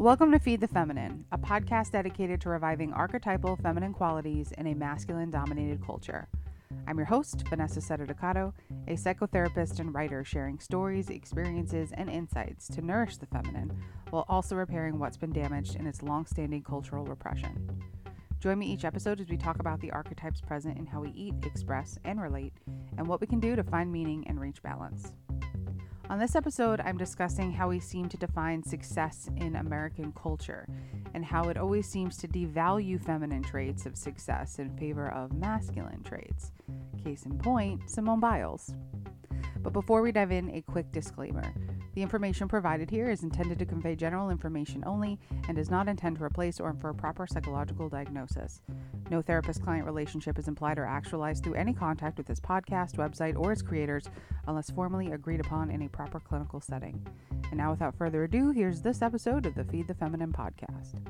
Welcome to Feed the Feminine, a podcast dedicated to reviving archetypal feminine qualities in a masculine dominated culture. I'm your host, Vanessa Seta a psychotherapist and writer sharing stories, experiences, and insights to nourish the feminine while also repairing what's been damaged in its long standing cultural repression. Join me each episode as we talk about the archetypes present in how we eat, express, and relate, and what we can do to find meaning and reach balance. On this episode, I'm discussing how we seem to define success in American culture and how it always seems to devalue feminine traits of success in favor of masculine traits. Case in point, Simone Biles. But before we dive in, a quick disclaimer. The information provided here is intended to convey general information only and does not intend to replace or infer proper psychological diagnosis. No therapist client relationship is implied or actualized through any contact with this podcast, website, or its creators unless formally agreed upon in a proper clinical setting. And now, without further ado, here's this episode of the Feed the Feminine podcast.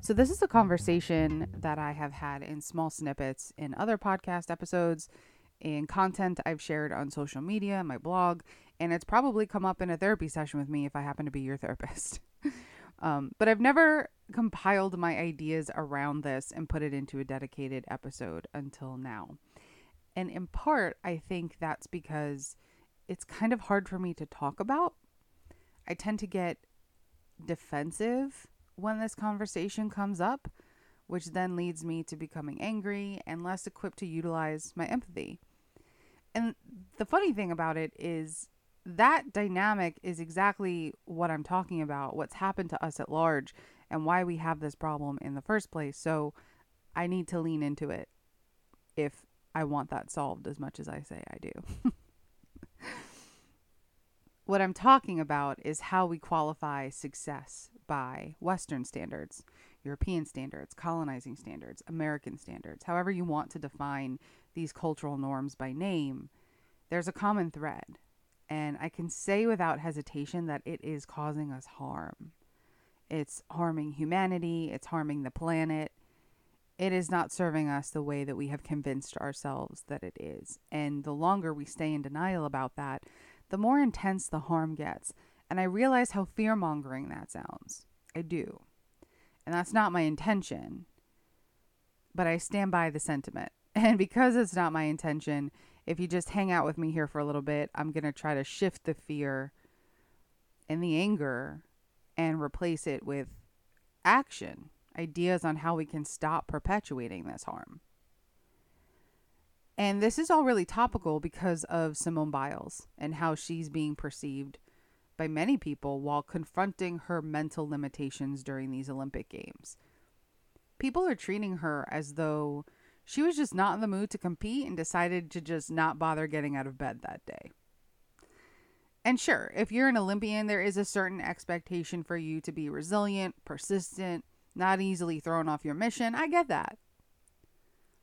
So, this is a conversation that I have had in small snippets in other podcast episodes in content I've shared on social media, my blog, and it's probably come up in a therapy session with me if I happen to be your therapist. um, but I've never compiled my ideas around this and put it into a dedicated episode until now. And in part, I think that's because it's kind of hard for me to talk about. I tend to get defensive when this conversation comes up, which then leads me to becoming angry and less equipped to utilize my empathy. And the funny thing about it is that dynamic is exactly what I'm talking about, what's happened to us at large, and why we have this problem in the first place. So I need to lean into it if I want that solved as much as I say I do. what I'm talking about is how we qualify success by Western standards, European standards, colonizing standards, American standards, however you want to define these cultural norms by name, there's a common thread. And I can say without hesitation that it is causing us harm. It's harming humanity, it's harming the planet. It is not serving us the way that we have convinced ourselves that it is. And the longer we stay in denial about that, the more intense the harm gets. And I realize how fear mongering that sounds. I do. And that's not my intention. But I stand by the sentiment. And because it's not my intention, if you just hang out with me here for a little bit, I'm going to try to shift the fear and the anger and replace it with action, ideas on how we can stop perpetuating this harm. And this is all really topical because of Simone Biles and how she's being perceived by many people while confronting her mental limitations during these Olympic Games. People are treating her as though she was just not in the mood to compete and decided to just not bother getting out of bed that day. And sure, if you're an Olympian, there is a certain expectation for you to be resilient, persistent, not easily thrown off your mission. I get that.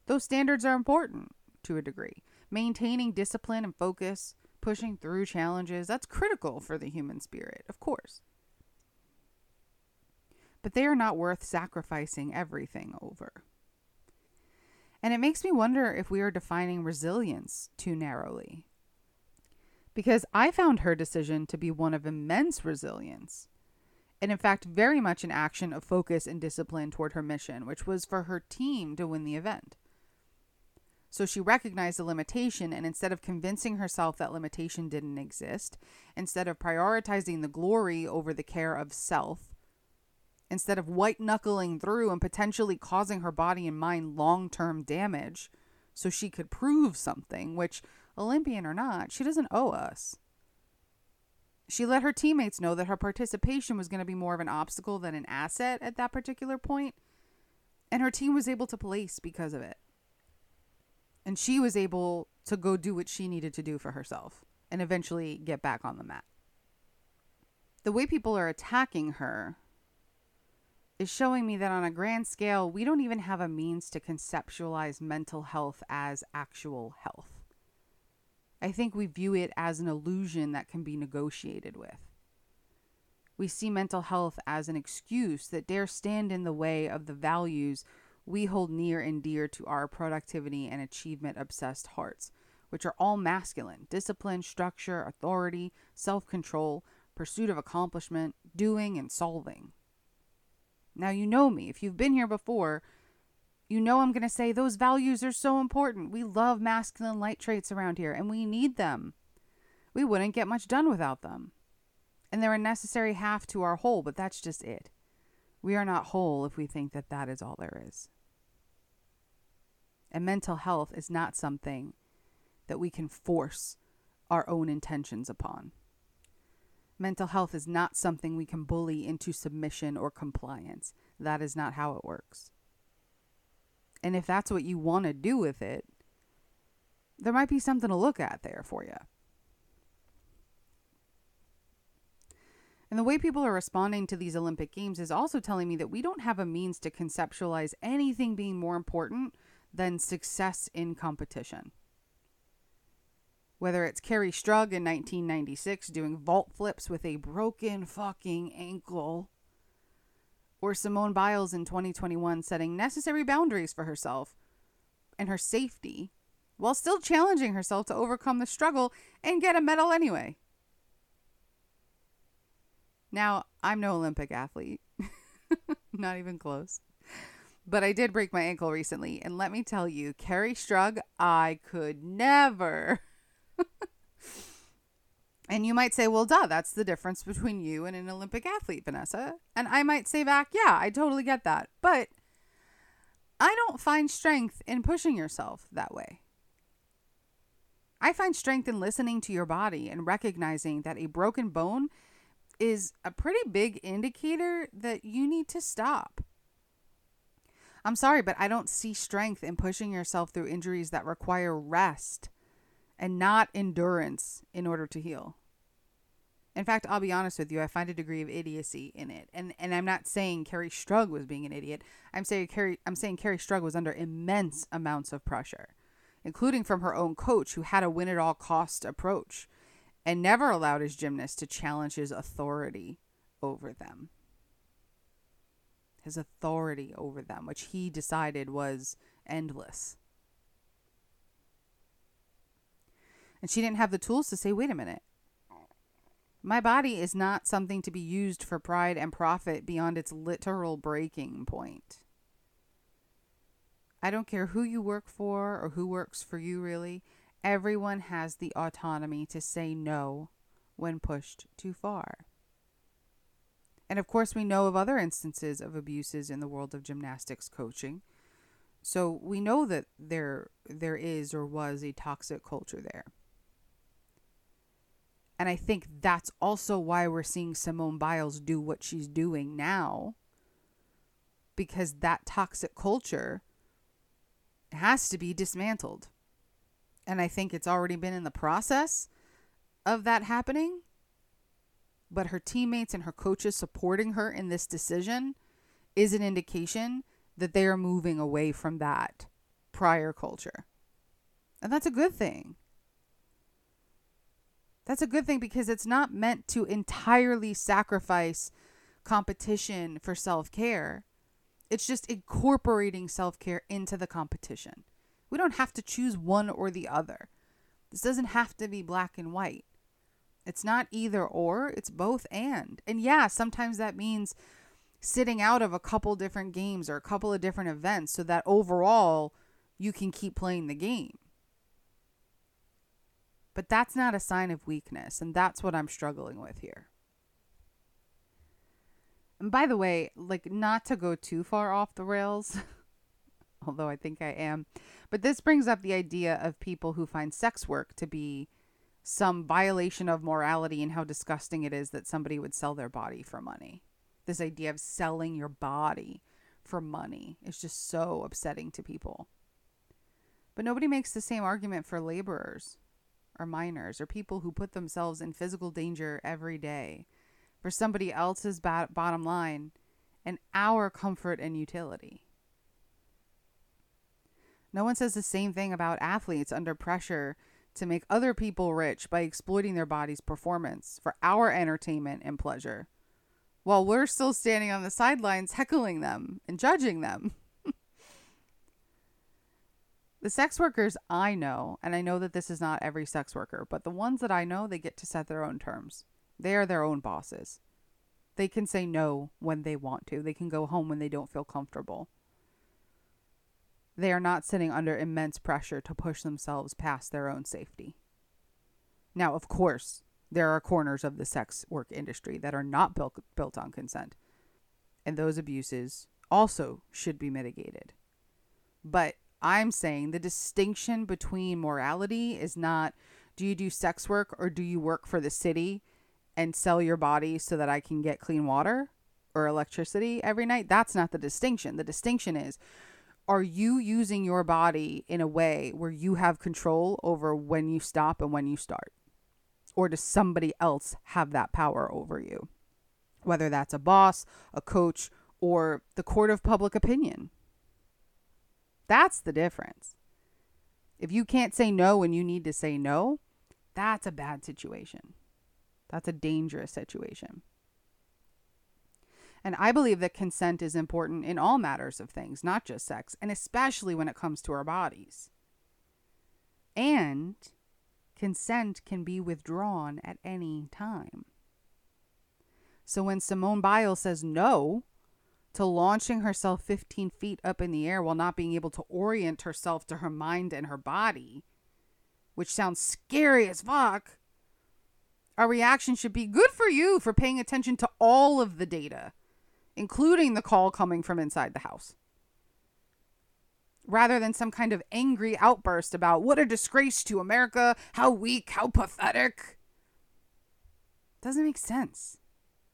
Those standards are important to a degree. Maintaining discipline and focus, pushing through challenges, that's critical for the human spirit, of course. But they are not worth sacrificing everything over. And it makes me wonder if we are defining resilience too narrowly. Because I found her decision to be one of immense resilience, and in fact, very much an action of focus and discipline toward her mission, which was for her team to win the event. So she recognized the limitation, and instead of convincing herself that limitation didn't exist, instead of prioritizing the glory over the care of self, instead of white knuckling through and potentially causing her body and mind long term damage so she could prove something, which, Olympian or not, she doesn't owe us. She let her teammates know that her participation was going to be more of an obstacle than an asset at that particular point, and her team was able to place because of it. And she was able to go do what she needed to do for herself and eventually get back on the mat. The way people are attacking her is showing me that on a grand scale, we don't even have a means to conceptualize mental health as actual health. I think we view it as an illusion that can be negotiated with. We see mental health as an excuse that dare stand in the way of the values we hold near and dear to our productivity and achievement obsessed hearts, which are all masculine discipline, structure, authority, self control, pursuit of accomplishment, doing, and solving. Now, you know me. If you've been here before, you know I'm going to say those values are so important. We love masculine light traits around here, and we need them. We wouldn't get much done without them. And they're a necessary half to our whole, but that's just it. We are not whole if we think that that is all there is. And mental health is not something that we can force our own intentions upon. Mental health is not something we can bully into submission or compliance. That is not how it works. And if that's what you want to do with it, there might be something to look at there for you. And the way people are responding to these Olympic Games is also telling me that we don't have a means to conceptualize anything being more important than success in competition. Whether it's Kerri Strug in 1996 doing vault flips with a broken fucking ankle, or Simone Biles in 2021 setting necessary boundaries for herself and her safety while still challenging herself to overcome the struggle and get a medal anyway. Now, I'm no Olympic athlete, not even close. But I did break my ankle recently, and let me tell you, Kerri Strug, I could never. And you might say, well, duh, that's the difference between you and an Olympic athlete, Vanessa. And I might say back, yeah, I totally get that. But I don't find strength in pushing yourself that way. I find strength in listening to your body and recognizing that a broken bone is a pretty big indicator that you need to stop. I'm sorry, but I don't see strength in pushing yourself through injuries that require rest and not endurance in order to heal. In fact, I'll be honest with you, I find a degree of idiocy in it. And and I'm not saying Kerri Strug was being an idiot. I'm saying Kerri I'm saying Kerri Strug was under immense amounts of pressure, including from her own coach who had a win at all cost approach and never allowed his gymnasts to challenge his authority over them. His authority over them, which he decided was endless. And she didn't have the tools to say, wait a minute. My body is not something to be used for pride and profit beyond its literal breaking point. I don't care who you work for or who works for you, really. Everyone has the autonomy to say no when pushed too far. And of course, we know of other instances of abuses in the world of gymnastics coaching. So we know that there there is or was a toxic culture there. And I think that's also why we're seeing Simone Biles do what she's doing now. Because that toxic culture has to be dismantled. And I think it's already been in the process of that happening. But her teammates and her coaches supporting her in this decision is an indication that they are moving away from that prior culture. And that's a good thing. That's a good thing because it's not meant to entirely sacrifice competition for self care. It's just incorporating self care into the competition. We don't have to choose one or the other. This doesn't have to be black and white. It's not either or, it's both and. And yeah, sometimes that means sitting out of a couple different games or a couple of different events so that overall you can keep playing the game. But that's not a sign of weakness, and that's what I'm struggling with here. And by the way, like not to go too far off the rails, although I think I am, but this brings up the idea of people who find sex work to be some violation of morality and how disgusting it is that somebody would sell their body for money. This idea of selling your body for money is just so upsetting to people. But nobody makes the same argument for laborers or miners or people who put themselves in physical danger every day for somebody else's bottom line and our comfort and utility. No one says the same thing about athletes under pressure to make other people rich by exploiting their body's performance for our entertainment and pleasure, while we're still standing on the sidelines heckling them and judging them. the sex workers I know, and I know that this is not every sex worker, but the ones that I know, they get to set their own terms. They are their own bosses. They can say no when they want to. They can go home when they don't feel comfortable. They are not sitting under immense pressure to push themselves past their own safety. Now, of course, there are corners of the sex work industry that are not built, built on consent, and those abuses also should be mitigated. But I'm saying the distinction between morality is not do you do sex work or do you work for the city and sell your body so that I can get clean water or electricity every night? That's not the distinction. The distinction is are you using your body in a way where you have control over when you stop and when you start? Or does somebody else have that power over you? Whether that's a boss, a coach, or the court of public opinion. That's the difference. If you can't say no when you need to say no, that's a bad situation. That's a dangerous situation. And I believe that consent is important in all matters of things, not just sex, and especially when it comes to our bodies. And consent can be withdrawn at any time. So when Simone Biles says no to launching herself 15 feet up in the air while not being able to orient herself to her mind and her body, which sounds scary as fuck, our reaction should be good for you for paying attention to all of the data including the call coming from inside the house. Rather than some kind of angry outburst about what a disgrace to America, how weak, how pathetic. Doesn't make sense.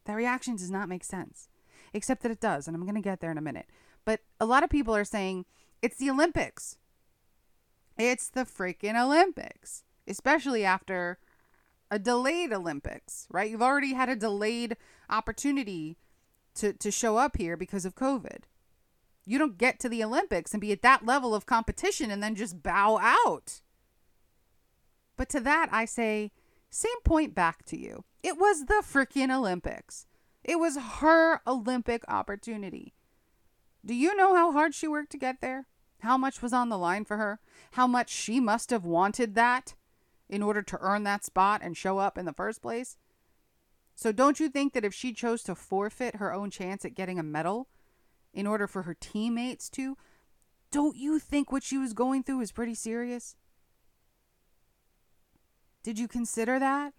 That reaction does not make sense. Except that it does, and I'm going to get there in a minute. But a lot of people are saying it's the Olympics. It's the freaking Olympics, especially after a delayed Olympics, right? You've already had a delayed opportunity to, to show up here because of COVID. You don't get to the Olympics and be at that level of competition and then just bow out. But to that, I say, same point back to you. It was the freaking Olympics. It was her Olympic opportunity. Do you know how hard she worked to get there? How much was on the line for her? How much she must have wanted that in order to earn that spot and show up in the first place? So don't you think that if she chose to forfeit her own chance at getting a medal in order for her teammates to, don't you think what she was going through was pretty serious? Did you consider that?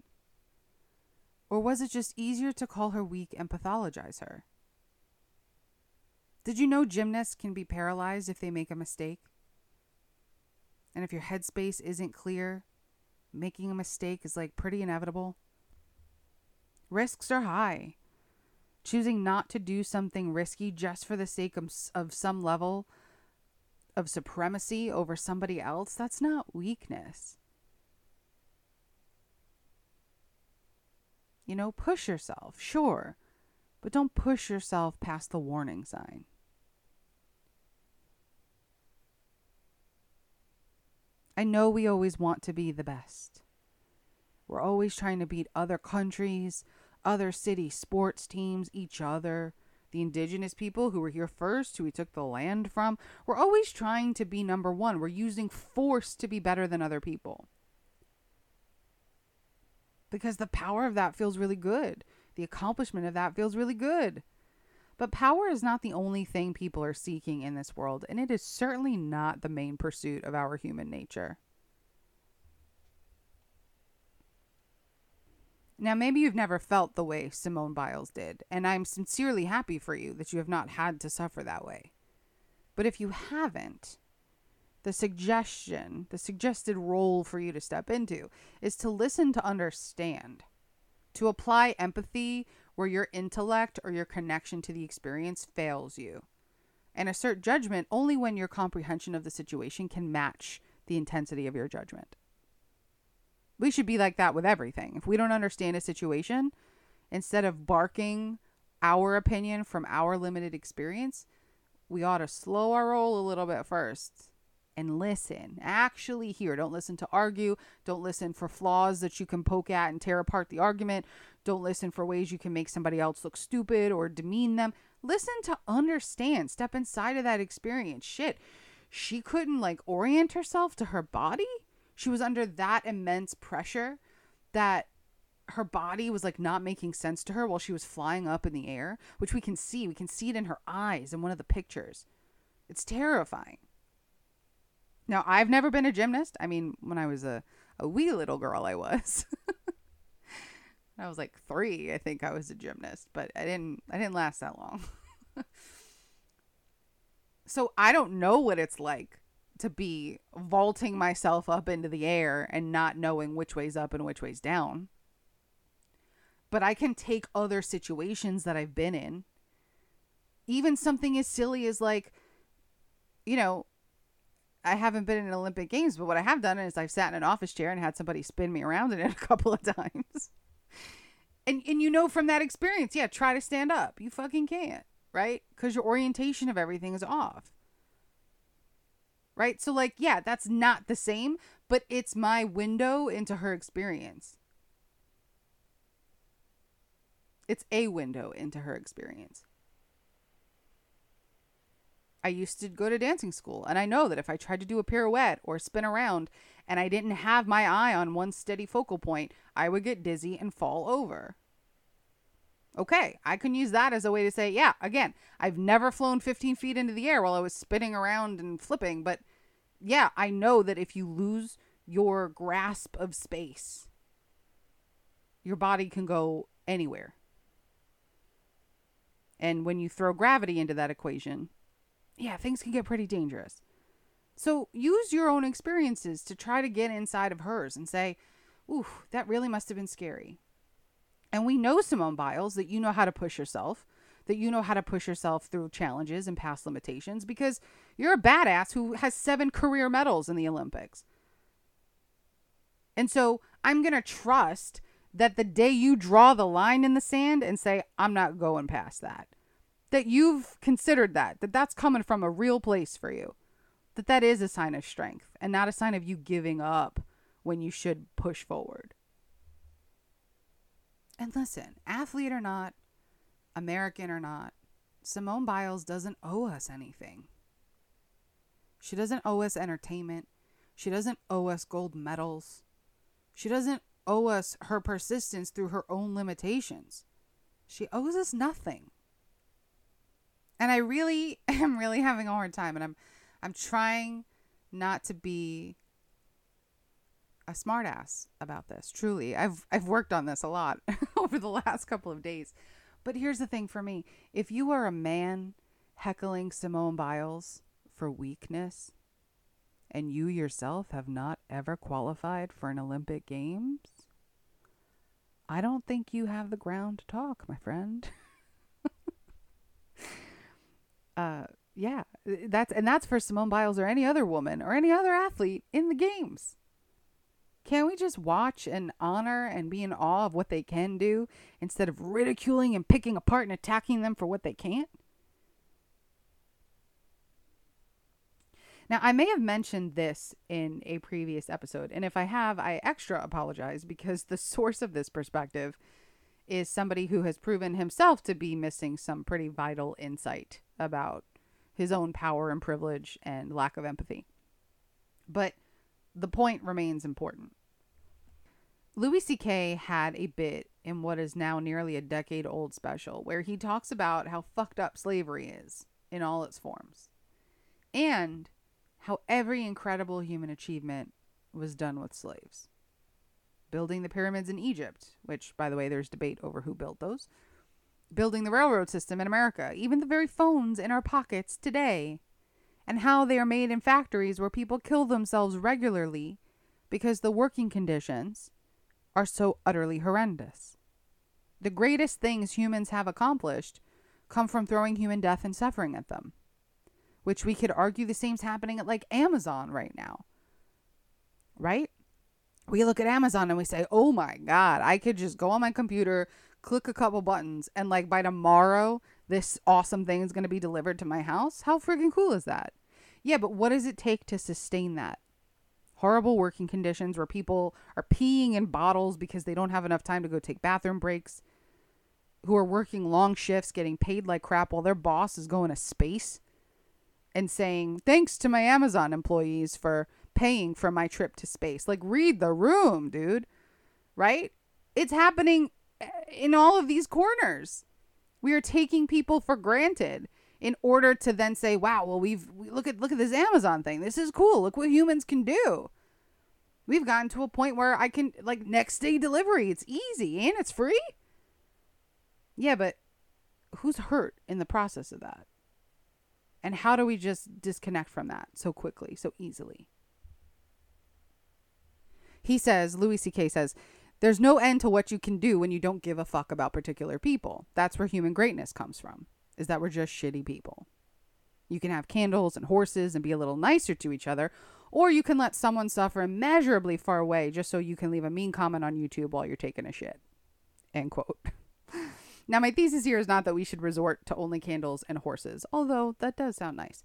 Or was it just easier to call her weak and pathologize her? Did you know gymnasts can be paralyzed if they make a mistake? And if your headspace isn't clear, making a mistake is like pretty inevitable. Risks are high. Choosing not to do something risky just for the sake of, of some level of supremacy over somebody else, that's not weakness. You know, push yourself, sure, but don't push yourself past the warning sign. I know we always want to be the best. We're always trying to beat other countries, other city sports teams, each other, the indigenous people who were here first, who we took the land from. We're always trying to be number one. We're using force to be better than other people. Because the power of that feels really good. The accomplishment of that feels really good. But power is not the only thing people are seeking in this world, and it is certainly not the main pursuit of our human nature. Now, maybe you've never felt the way Simone Biles did, and I'm sincerely happy for you that you have not had to suffer that way. But if you haven't, the suggestion, the suggested role for you to step into is to listen to understand, to apply empathy where your intellect or your connection to the experience fails you, and assert judgment only when your comprehension of the situation can match the intensity of your judgment. We should be like that with everything. If we don't understand a situation, instead of barking our opinion from our limited experience, we ought to slow our roll a little bit first and listen. Actually hear. Don't listen to argue. Don't listen for flaws that you can poke at and tear apart the argument. Don't listen for ways you can make somebody else look stupid or demean them. Listen to understand. Step inside of that experience. Shit. She couldn't like orient herself to her body? she was under that immense pressure that her body was like not making sense to her while she was flying up in the air, which we can see. We can see it in her eyes in one of the pictures. It's terrifying. Now, I've never been a gymnast. I mean, when I was a, a wee little girl, I was. I was like three, I think I was a gymnast, but I didn't I didn't last that long. so I don't know what it's like to be vaulting myself up into the air and not knowing which way's up and which way's down. But I can take other situations that I've been in. Even something as silly as like, you know, I haven't been in Olympic Games, but what I have done is I've sat in an office chair and had somebody spin me around in it a couple of times. and and you know from that experience, yeah, try to stand up. You fucking can't, right? Cuz your orientation of everything is off. Right? So like, yeah, that's not the same, but it's my window into her experience. It's a window into her experience. I used to go to dancing school, and I know that if I tried to do a pirouette or spin around and I didn't have my eye on one steady focal point, I would get dizzy and fall over. Okay, I can use that as a way to say, yeah, again, I've never flown 15 feet into the air while I was spinning around and flipping, but yeah, I know that if you lose your grasp of space, your body can go anywhere. And when you throw gravity into that equation, yeah, things can get pretty dangerous. So use your own experiences to try to get inside of hers and say, ooh, that really must have been scary. And we know, Simone Biles, that you know how to push yourself, that you know how to push yourself through challenges and past limitations because you're a badass who has seven career medals in the Olympics. And so I'm going to trust that the day you draw the line in the sand and say, I'm not going past that, that you've considered that, that that's coming from a real place for you, that that is a sign of strength and not a sign of you giving up when you should push forward. And listen, athlete or not, American or not, Simone Biles doesn't owe us anything. She doesn't owe us entertainment. She doesn't owe us gold medals. She doesn't owe us her persistence through her own limitations. She owes us nothing and I really am really having a hard time and I'm I'm trying not to be a smartass about this. Truly. I've I've worked on this a lot over the last couple of days. But here's the thing for me. If you are a man heckling Simone Biles for weakness and you yourself have not ever qualified for an Olympic Games, I don't think you have the ground to talk, my friend. uh, yeah, that's and that's for Simone Biles or any other woman or any other athlete in the games. Can we just watch and honor and be in awe of what they can do instead of ridiculing and picking apart and attacking them for what they can't? Now, I may have mentioned this in a previous episode, and if I have, I extra apologize because the source of this perspective is somebody who has proven himself to be missing some pretty vital insight about his own power and privilege and lack of empathy. But the point remains important. Louis C.K. had a bit in what is now nearly a decade old special where he talks about how fucked up slavery is in all its forms and how every incredible human achievement was done with slaves building the pyramids in Egypt, which, by the way, there's debate over who built those, building the railroad system in America, even the very phones in our pockets today, and how they are made in factories where people kill themselves regularly because the working conditions are so utterly horrendous. The greatest things humans have accomplished come from throwing human death and suffering at them, which we could argue the same's happening at like Amazon right now. Right? we look at Amazon and we say, oh my God, I could just go on my computer, click a couple buttons, and like by tomorrow, this awesome thing is going to be delivered to my house. How freaking cool is that? Yeah, but what does it take to sustain that? Horrible working conditions where people are peeing in bottles because they don't have enough time to go take bathroom breaks, who are working long shifts, getting paid like crap while their boss is going to space and saying, thanks to my Amazon employees for paying for my trip to space. Like, read the room, dude. Right? It's happening in all of these corners. We are taking people for granted in order to then say, "Wow, well we've we look at look at this Amazon thing. This is cool. Look what humans can do." We've gotten to a point where I can like next day delivery. It's easy and it's free. Yeah, but who's hurt in the process of that? And how do we just disconnect from that so quickly, so easily? He says, Louis C.K. says, there's no end to what you can do when you don't give a fuck about particular people. That's where human greatness comes from, is that we're just shitty people. You can have candles and horses and be a little nicer to each other, or you can let someone suffer immeasurably far away just so you can leave a mean comment on YouTube while you're taking a shit. End quote. now, my thesis here is not that we should resort to only candles and horses, although that does sound nice.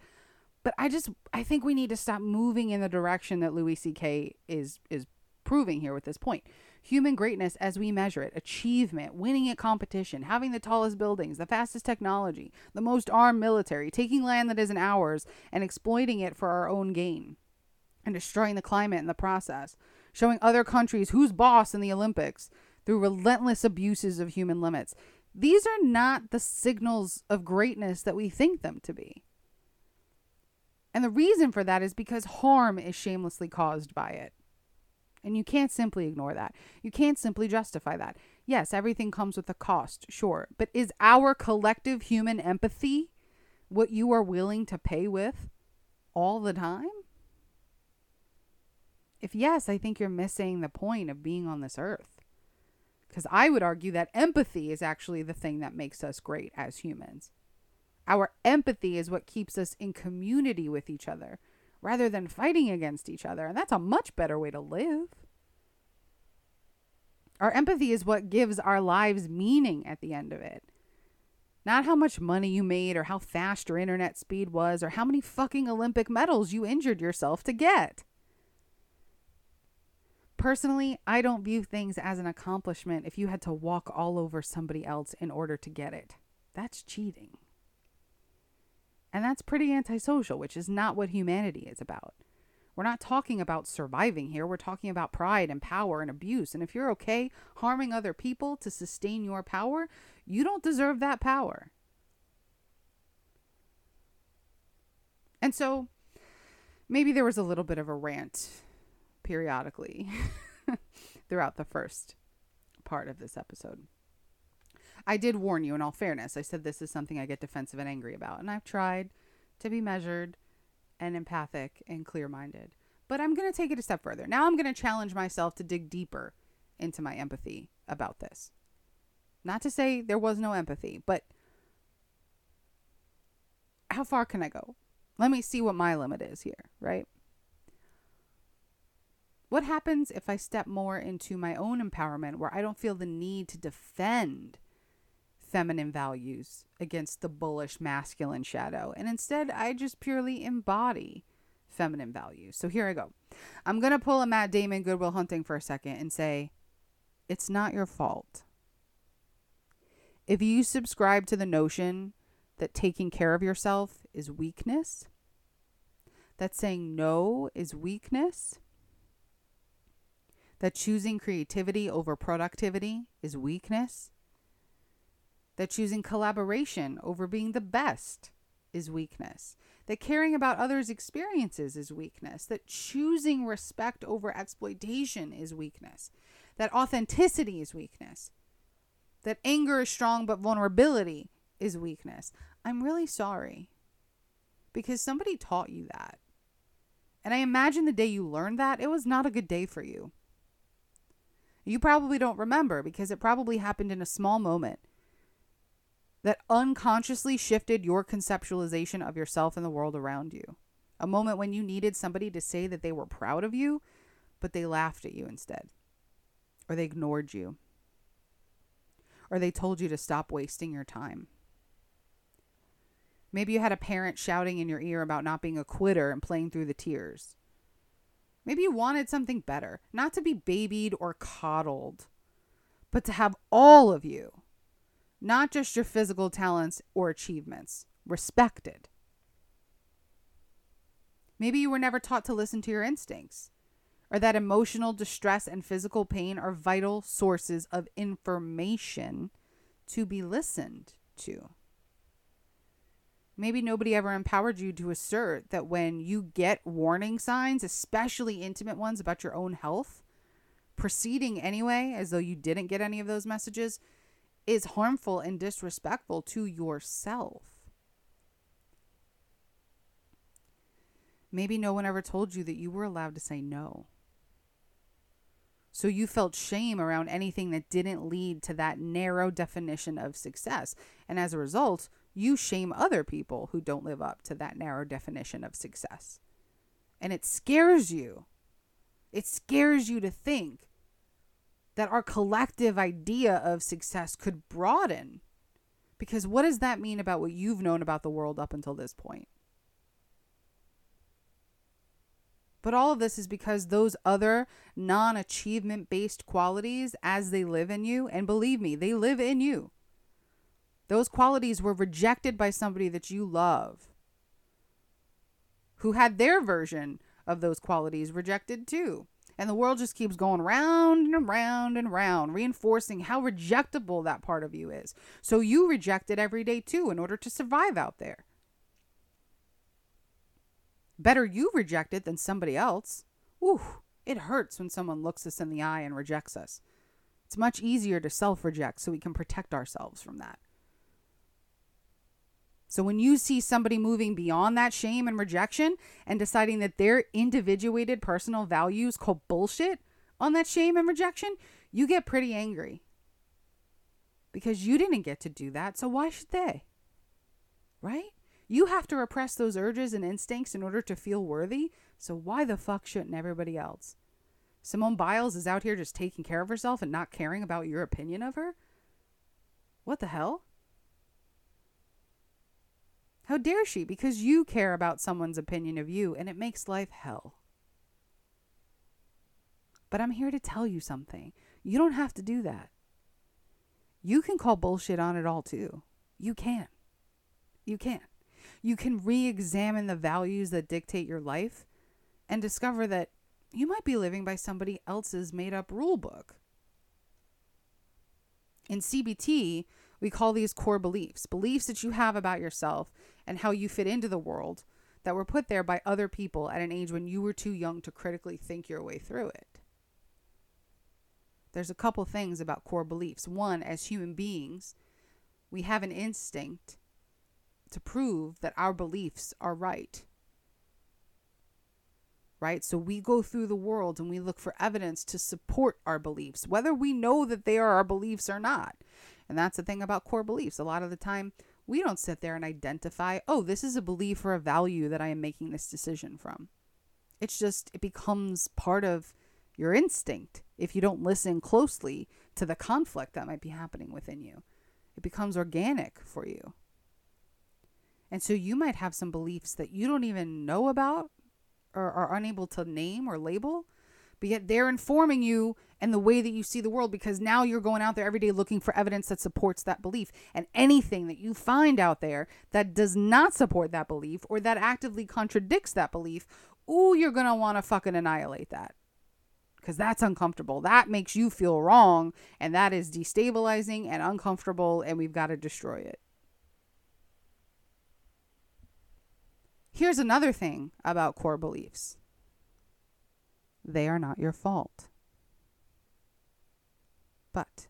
But I just I think we need to stop moving in the direction that Louis C.K. is is proving here with this point. Human greatness as we measure it, achievement, winning at competition, having the tallest buildings, the fastest technology, the most armed military, taking land that isn't ours and exploiting it for our own gain and destroying the climate in the process, showing other countries who's boss in the Olympics through relentless abuses of human limits. These are not the signals of greatness that we think them to be. And the reason for that is because harm is shamelessly caused by it. And you can't simply ignore that. You can't simply justify that. Yes, everything comes with a cost, sure. But is our collective human empathy what you are willing to pay with all the time? If yes, I think you're missing the point of being on this earth. Because I would argue that empathy is actually the thing that makes us great as humans. Our empathy is what keeps us in community with each other rather than fighting against each other. And that's a much better way to live. Our empathy is what gives our lives meaning at the end of it. Not how much money you made or how fast your internet speed was or how many fucking Olympic medals you injured yourself to get. Personally, I don't view things as an accomplishment if you had to walk all over somebody else in order to get it. That's cheating. And that's pretty antisocial, which is not what humanity is about. We're not talking about surviving here. We're talking about pride and power and abuse. And if you're okay harming other people to sustain your power, you don't deserve that power. And so maybe there was a little bit of a rant periodically throughout the first part of this episode. I did warn you in all fairness. I said this is something I get defensive and angry about, and I've tried to be measured and empathic and clear minded. But I'm going to take it a step further. Now I'm going to challenge myself to dig deeper into my empathy about this. Not to say there was no empathy, but how far can I go? Let me see what my limit is here, right? What happens if I step more into my own empowerment where I don't feel the need to defend feminine values against the bullish masculine shadow and instead I just purely embody feminine values? So here I go. I'm going to pull a Matt Damon Good Will Hunting for a second and say, it's not your fault. If you subscribe to the notion that taking care of yourself is weakness, that saying no is weakness, that choosing creativity over productivity is weakness, that choosing collaboration over being the best is weakness, that caring about others' experiences is weakness, that choosing respect over exploitation is weakness, that authenticity is weakness, that anger is strong but vulnerability is weakness. I'm really sorry because somebody taught you that. And I imagine the day you learned that, it was not a good day for you. You probably don't remember because it probably happened in a small moment that unconsciously shifted your conceptualization of yourself and the world around you. A moment when you needed somebody to say that they were proud of you, but they laughed at you instead, or they ignored you, or they told you to stop wasting your time. Maybe you had a parent shouting in your ear about not being a quitter and playing through the tears. Maybe you wanted something better, not to be babied or coddled, but to have all of you, not just your physical talents or achievements, respected. Maybe you were never taught to listen to your instincts, or that emotional distress and physical pain are vital sources of information to be listened to. Maybe nobody ever empowered you to assert that when you get warning signs, especially intimate ones about your own health, proceeding anyway as though you didn't get any of those messages is harmful and disrespectful to yourself. Maybe no one ever told you that you were allowed to say no. So you felt shame around anything that didn't lead to that narrow definition of success. And as a result, you shame other people who don't live up to that narrow definition of success. And it scares you. It scares you to think that our collective idea of success could broaden. Because what does that mean about what you've known about the world up until this point? But all of this is because those other non achievement based qualities, as they live in you, and believe me, they live in you, those qualities were rejected by somebody that you love, who had their version of those qualities rejected too. And the world just keeps going round and round and round, reinforcing how rejectable that part of you is. So you reject it every day too in order to survive out there. Better you reject it than somebody else. Ooh, it hurts when someone looks us in the eye and rejects us. It's much easier to self reject so we can protect ourselves from that. So when you see somebody moving beyond that shame and rejection and deciding that their individuated personal values call bullshit on that shame and rejection, you get pretty angry. Because you didn't get to do that, so why should they? Right? You have to repress those urges and instincts in order to feel worthy, so why the fuck shouldn't everybody else? Simone Biles is out here just taking care of herself and not caring about your opinion of her? What the hell? How dare she? Because you care about someone's opinion of you, and it makes life hell. But I'm here to tell you something. You don't have to do that. You can call bullshit on it all too. You can. You can. You can re examine the values that dictate your life and discover that you might be living by somebody else's made up rule book. In CBT, we call these core beliefs, beliefs that you have about yourself and how you fit into the world that were put there by other people at an age when you were too young to critically think your way through it. There's a couple things about core beliefs. One, as human beings, we have an instinct to prove that our beliefs are right. Right? So we go through the world and we look for evidence to support our beliefs, whether we know that they are our beliefs or not. And that's the thing about core beliefs. A lot of the time, we don't sit there and identify, oh, this is a belief or a value that I am making this decision from. It's just, it becomes part of your instinct if you don't listen closely to the conflict that might be happening within you. It becomes organic for you. And so you might have some beliefs that you don't even know about or are unable to name or label but yet they're informing you and the way that you see the world because now you're going out there every day looking for evidence that supports that belief. And anything that you find out there that does not support that belief or that actively contradicts that belief, ooh, you're going to want to fucking annihilate that. Because that's uncomfortable. That makes you feel wrong. And that is destabilizing and uncomfortable. And we've got to destroy it. Here's another thing about core beliefs they are not your fault. But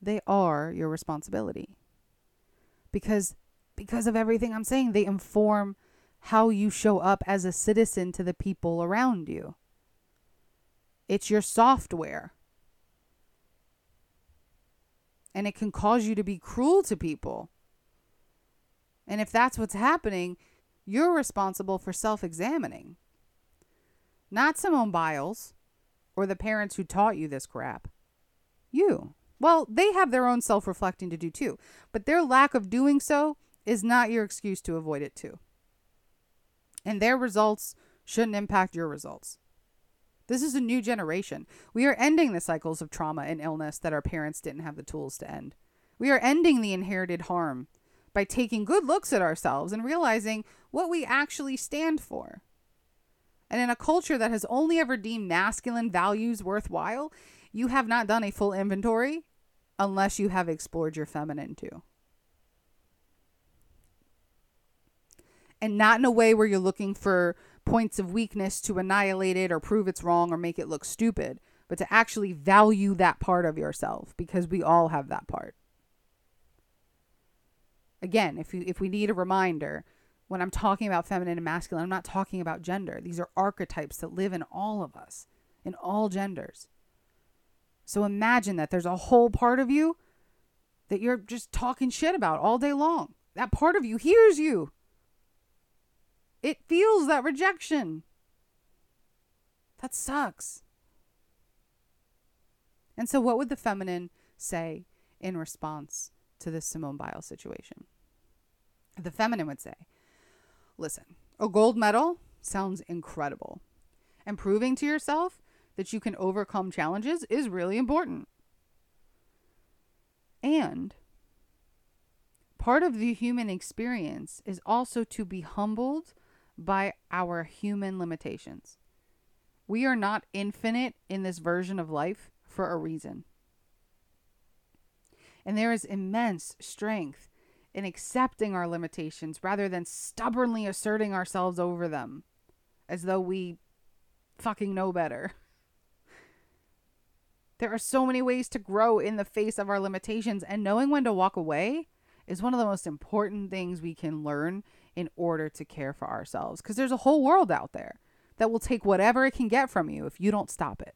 they are your responsibility. Because because of everything I'm saying, they inform how you show up as a citizen to the people around you. It's your software. And it can cause you to be cruel to people. And if that's what's happening, you're responsible for self examining. Not Simone Biles or the parents who taught you this crap. You. Well, they have their own self reflecting to do too, but their lack of doing so is not your excuse to avoid it too. And their results shouldn't impact your results. This is a new generation. We are ending the cycles of trauma and illness that our parents didn't have the tools to end. We are ending the inherited harm by taking good looks at ourselves and realizing what we actually stand for And in a culture that has only ever deemed masculine values worthwhile, you have not done a full inventory unless you have explored your feminine too. And not in a way where you're looking for points of weakness to annihilate it or prove it's wrong or make it look stupid, but to actually value that part of yourself because we all have that part. Again, if you if we need a reminder, when I'm talking about feminine and masculine, I'm not talking about gender. These are archetypes that live in all of us, in all genders. So imagine that there's a whole part of you that you're just talking shit about all day long. That part of you hears you. It feels that rejection. That sucks. And so, what would the feminine say in response to this Simone Biles situation? The feminine would say, Listen, a gold medal sounds incredible. And proving to yourself that you can overcome challenges is really important. And part of the human experience is also to be humbled by our human limitations. We are not infinite in this version of life for a reason. And there is immense strength in accepting our limitations rather than stubbornly asserting ourselves over them as though we fucking know better. There are so many ways to grow in the face of our limitations, and knowing when to walk away is one of the most important things we can learn in order to care for ourselves. Because there's a whole world out there that will take whatever it can get from you if you don't stop it.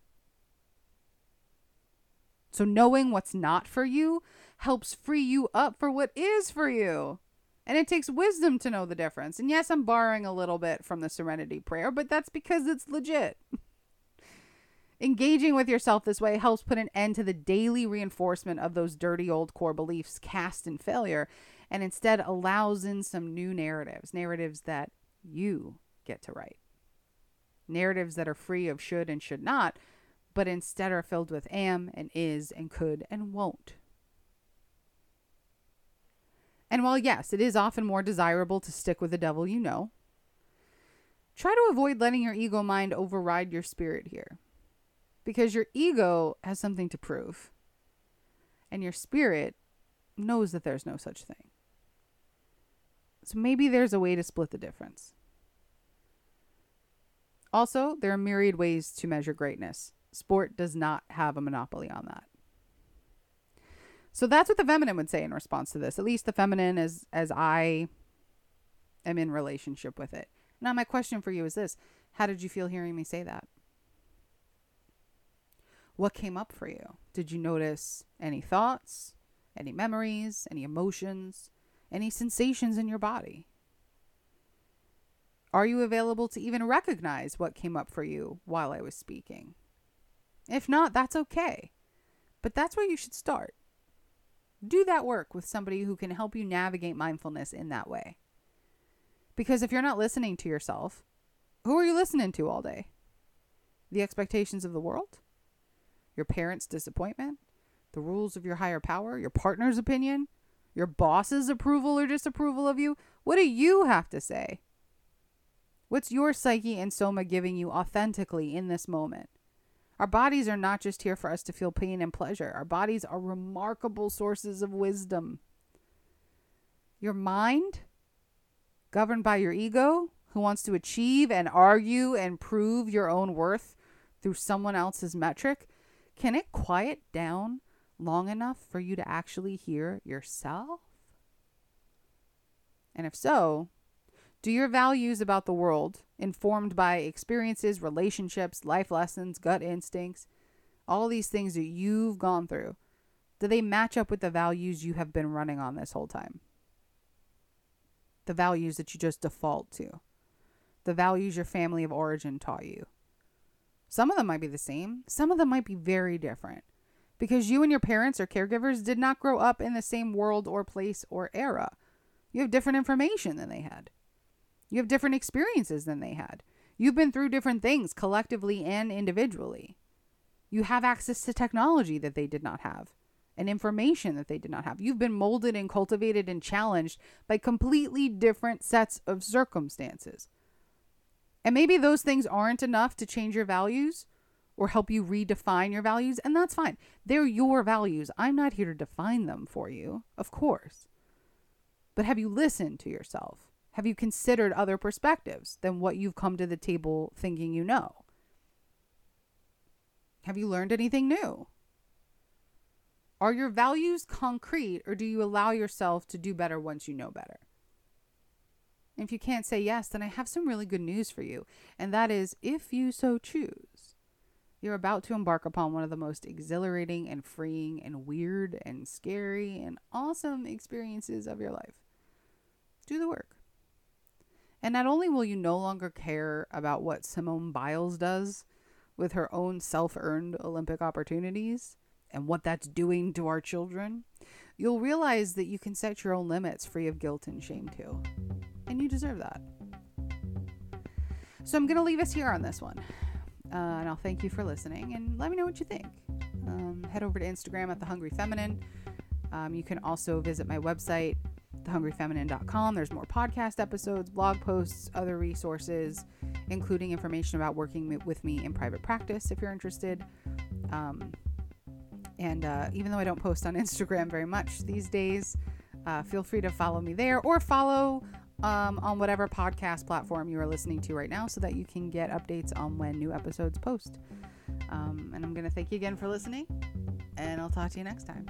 So, knowing what's not for you helps free you up for what is for you. And it takes wisdom to know the difference. And yes, I'm borrowing a little bit from the serenity prayer, but that's because it's legit. Engaging with yourself this way helps put an end to the daily reinforcement of those dirty old core beliefs cast in failure and instead allows in some new narratives, narratives that you get to write. Narratives that are free of should and should not, but instead are filled with am and is and could and won't. And while, yes, it is often more desirable to stick with the devil you know, try to avoid letting your ego mind override your spirit here. Because your ego has something to prove, and your spirit knows that there's no such thing. So maybe there's a way to split the difference. Also, there are myriad ways to measure greatness. Sport does not have a monopoly on that. So that's what the feminine would say in response to this. At least the feminine as as I am in relationship with it. Now my question for you is this. How did you feel hearing me say that? What came up for you? Did you notice any thoughts, any memories, any emotions, any sensations in your body? Are you available to even recognize what came up for you while I was speaking? If not, that's okay. But that's where you should start do that work with somebody who can help you navigate mindfulness in that way. Because if you're not listening to yourself, who are you listening to all day? The expectations of the world? Your parents' disappointment? The rules of your higher power? Your partner's opinion? Your boss's approval or disapproval of you? What do you have to say? What's your psyche and soma giving you authentically in this moment? Our bodies are not just here for us to feel pain and pleasure, our bodies are remarkable sources of wisdom. Your mind, governed by your ego, who wants to achieve and argue and prove your own worth through someone else's metric, can it quiet down long enough for you to actually hear yourself? And if so, do your values about the world, informed by experiences, relationships, life lessons, gut instincts, all these things that you've gone through, do they match up with the values you have been running on this whole time? The values that you just default to, the values your family of origin taught you. Some of them might be the same, some of them might be very different because you and your parents or caregivers did not grow up in the same world or place or era. You have different information than they had. You have different experiences than they had. You've been through different things collectively and individually. You have access to technology that they did not have and information that they did not have. You've been molded and cultivated and challenged by completely different sets of circumstances. And maybe those things aren't enough to change your values or help you redefine your values, and that's fine. They're your values. I'm not here to define them for you, of course. But have you listened to yourself? Have you considered other perspectives than what you've come to the table thinking you know? Have you learned anything new? Are your values concrete or do you allow yourself to do better once you know better? And if you can't say yes, then I have some really good news for you. And that is if you so choose, you're about to embark upon one of the most exhilarating and freeing and weird and scary and awesome experiences of your life. Do the work. And not only will you no longer care about what Simone Biles does with her own self earned Olympic opportunities and what that's doing to our children, you'll realize that you can set your own limits free of guilt and shame too. And you deserve that. So I'm going to leave us here on this one. Uh, and I'll thank you for listening and let me know what you think. Um, head over to Instagram at The Hungry Feminine. Um, you can also visit my website, thehungryfeminine.com. There's more podcast episodes, blog posts, other resources, including information about working with me in private practice if you're interested. Um, and uh, even though I don't post on Instagram very much these days, uh, feel free to follow me there or follow um, on whatever podcast platform you are listening to right now so that you can get updates on when new episodes post. Um, and I'm going to thank you again for listening, and I'll talk to you next time.